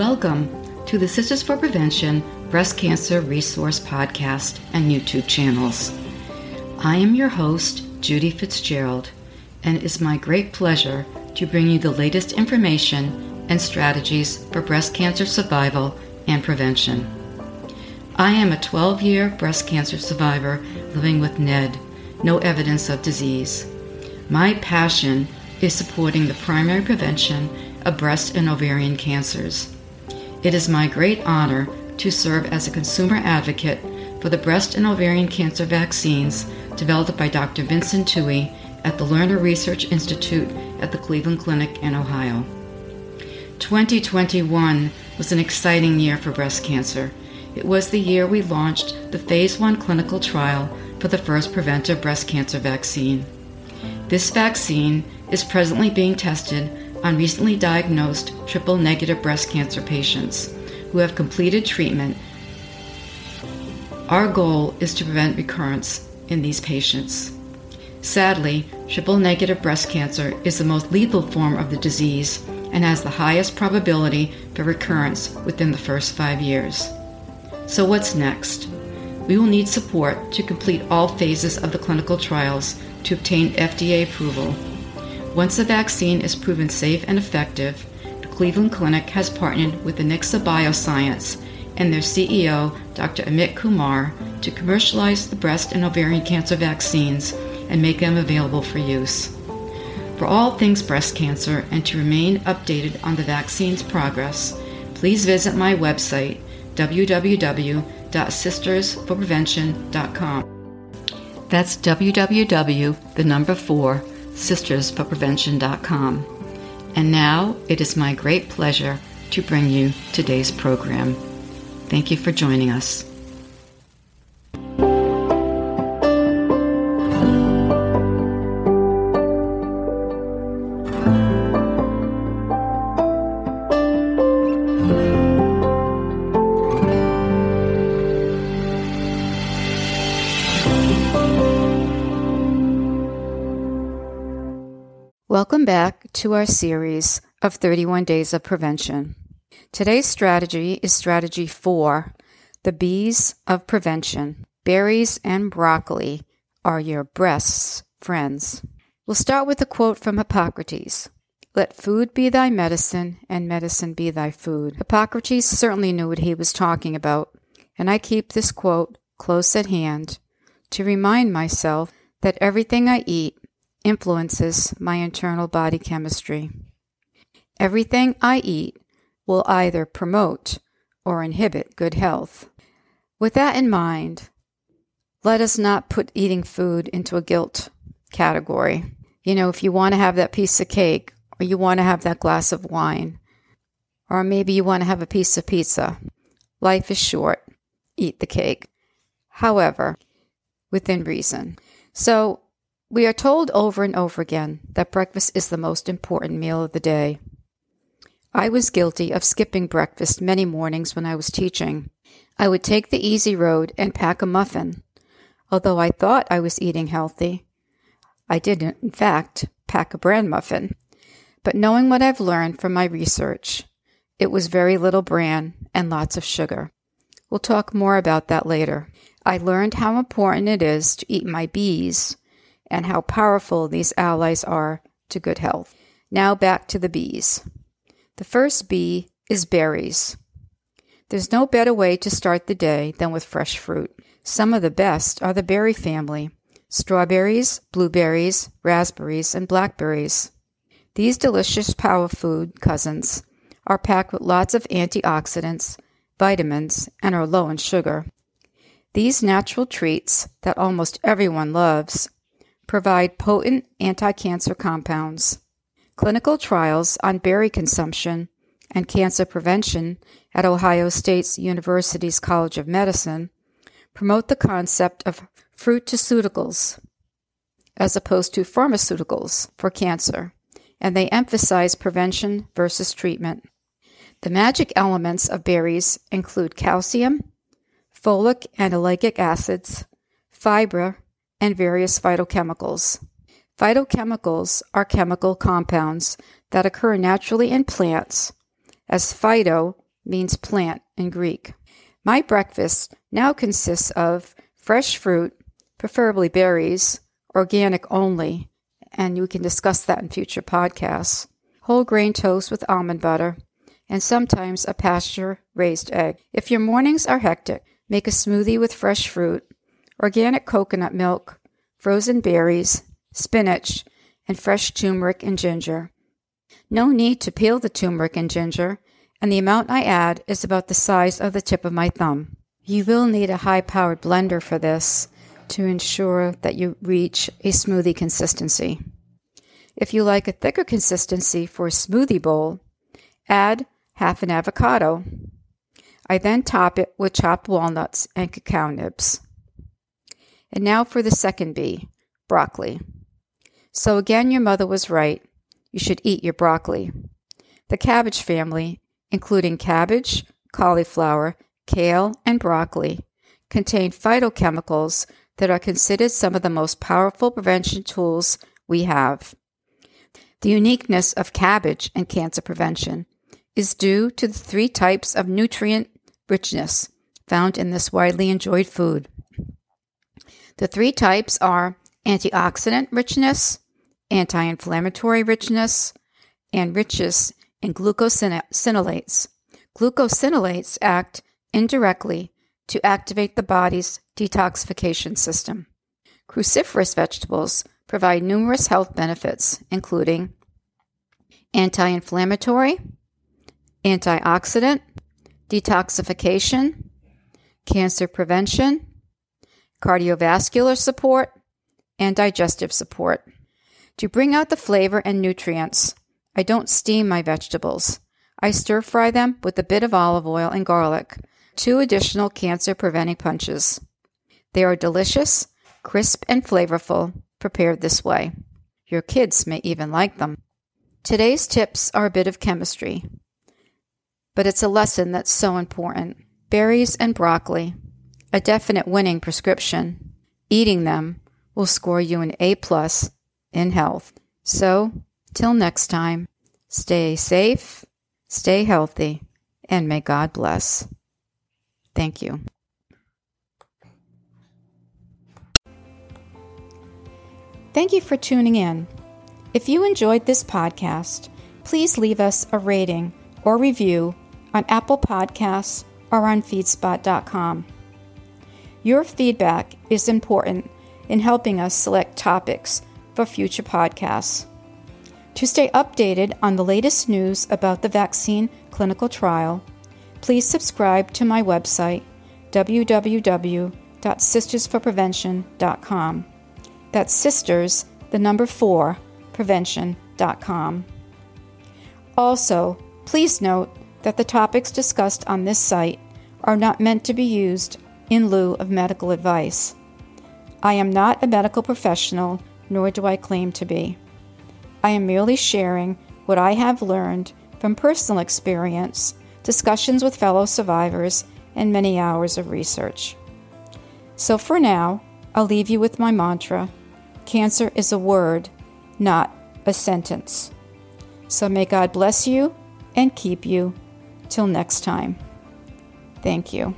Welcome to the Sisters for Prevention Breast Cancer Resource Podcast and YouTube channels. I am your host, Judy Fitzgerald, and it is my great pleasure to bring you the latest information and strategies for breast cancer survival and prevention. I am a 12 year breast cancer survivor living with NED, no evidence of disease. My passion is supporting the primary prevention of breast and ovarian cancers. It is my great honor to serve as a consumer advocate for the breast and ovarian cancer vaccines developed by Dr. Vincent Tuohy at the Lerner Research Institute at the Cleveland Clinic in Ohio. 2021 was an exciting year for breast cancer. It was the year we launched the Phase 1 clinical trial for the first preventive breast cancer vaccine. This vaccine is presently being tested on recently diagnosed triple negative breast cancer patients who have completed treatment. Our goal is to prevent recurrence in these patients. Sadly, triple negative breast cancer is the most lethal form of the disease and has the highest probability for recurrence within the first five years. So, what's next? We will need support to complete all phases of the clinical trials to obtain FDA approval once the vaccine is proven safe and effective, the Cleveland Clinic has partnered with Anixa Bioscience and their CEO, Dr. Amit Kumar, to commercialize the breast and ovarian cancer vaccines and make them available for use. For all things breast cancer and to remain updated on the vaccine's progress, please visit my website www.sistersforprevention.com. That's www, the number 4, sistersforprevention.com. And now it is my great pleasure to bring you today's program. Thank you for joining us. Welcome back to our series of 31 Days of Prevention. Today's strategy is strategy four the bees of prevention. Berries and broccoli are your breast's friends. We'll start with a quote from Hippocrates Let food be thy medicine, and medicine be thy food. Hippocrates certainly knew what he was talking about, and I keep this quote close at hand to remind myself that everything I eat influences my internal body chemistry. Everything I eat will either promote or inhibit good health. With that in mind, let us not put eating food into a guilt category. You know, if you want to have that piece of cake, or you want to have that glass of wine, or maybe you want to have a piece of pizza, life is short. Eat the cake. However, within reason. So we are told over and over again that breakfast is the most important meal of the day. I was guilty of skipping breakfast many mornings when I was teaching. I would take the easy road and pack a muffin. Although I thought I was eating healthy, I did, in fact, pack a bran muffin. But knowing what I've learned from my research, it was very little bran and lots of sugar. We'll talk more about that later. I learned how important it is to eat my bees and how powerful these allies are to good health. Now back to the bees. The first bee is berries. There's no better way to start the day than with fresh fruit. Some of the best are the berry family strawberries, blueberries, raspberries, and blackberries. These delicious power food cousins are packed with lots of antioxidants, vitamins, and are low in sugar. These natural treats that almost everyone loves provide potent anti cancer compounds. Clinical trials on berry consumption and cancer prevention at Ohio State University's College of Medicine promote the concept of fruitaceuticals as opposed to pharmaceuticals for cancer, and they emphasize prevention versus treatment. The magic elements of berries include calcium, folic and ellagic acids, fiber, and various phytochemicals. Phytochemicals are chemical compounds that occur naturally in plants, as phyto means plant in Greek. My breakfast now consists of fresh fruit, preferably berries, organic only, and we can discuss that in future podcasts, whole grain toast with almond butter, and sometimes a pasture raised egg. If your mornings are hectic, make a smoothie with fresh fruit, organic coconut milk, frozen berries, spinach, and fresh turmeric and ginger. No need to peel the turmeric and ginger, and the amount I add is about the size of the tip of my thumb. You will need a high powered blender for this to ensure that you reach a smoothie consistency. If you like a thicker consistency for a smoothie bowl, add half an avocado. I then top it with chopped walnuts and cacao nibs. And now for the second B broccoli. So again, your mother was right. You should eat your broccoli. The cabbage family, including cabbage, cauliflower, kale, and broccoli, contain phytochemicals that are considered some of the most powerful prevention tools we have. The uniqueness of cabbage and cancer prevention is due to the three types of nutrient richness found in this widely enjoyed food. The three types are antioxidant richness, anti inflammatory richness, and richness in glucosinolates. Glucosinolates act indirectly to activate the body's detoxification system. Cruciferous vegetables provide numerous health benefits, including anti inflammatory, antioxidant, detoxification, cancer prevention, cardiovascular support, and digestive support. To bring out the flavor and nutrients, I don't steam my vegetables. I stir fry them with a bit of olive oil and garlic, two additional cancer preventing punches. They are delicious, crisp, and flavorful prepared this way. Your kids may even like them. Today's tips are a bit of chemistry, but it's a lesson that's so important. Berries and broccoli, a definite winning prescription. Eating them will score you an A plus in health. So, till next time, stay safe, stay healthy, and may God bless. Thank you. Thank you for tuning in. If you enjoyed this podcast, please leave us a rating or review on Apple Podcasts or on feedspot.com. Your feedback is important in helping us select topics for future podcasts. To stay updated on the latest news about the vaccine clinical trial, please subscribe to my website, www.sistersforprevention.com. That's sisters, the number four, prevention.com. Also, please note that the topics discussed on this site are not meant to be used in lieu of medical advice. I am not a medical professional, nor do I claim to be. I am merely sharing what I have learned from personal experience, discussions with fellow survivors, and many hours of research. So for now, I'll leave you with my mantra cancer is a word, not a sentence. So may God bless you and keep you. Till next time. Thank you.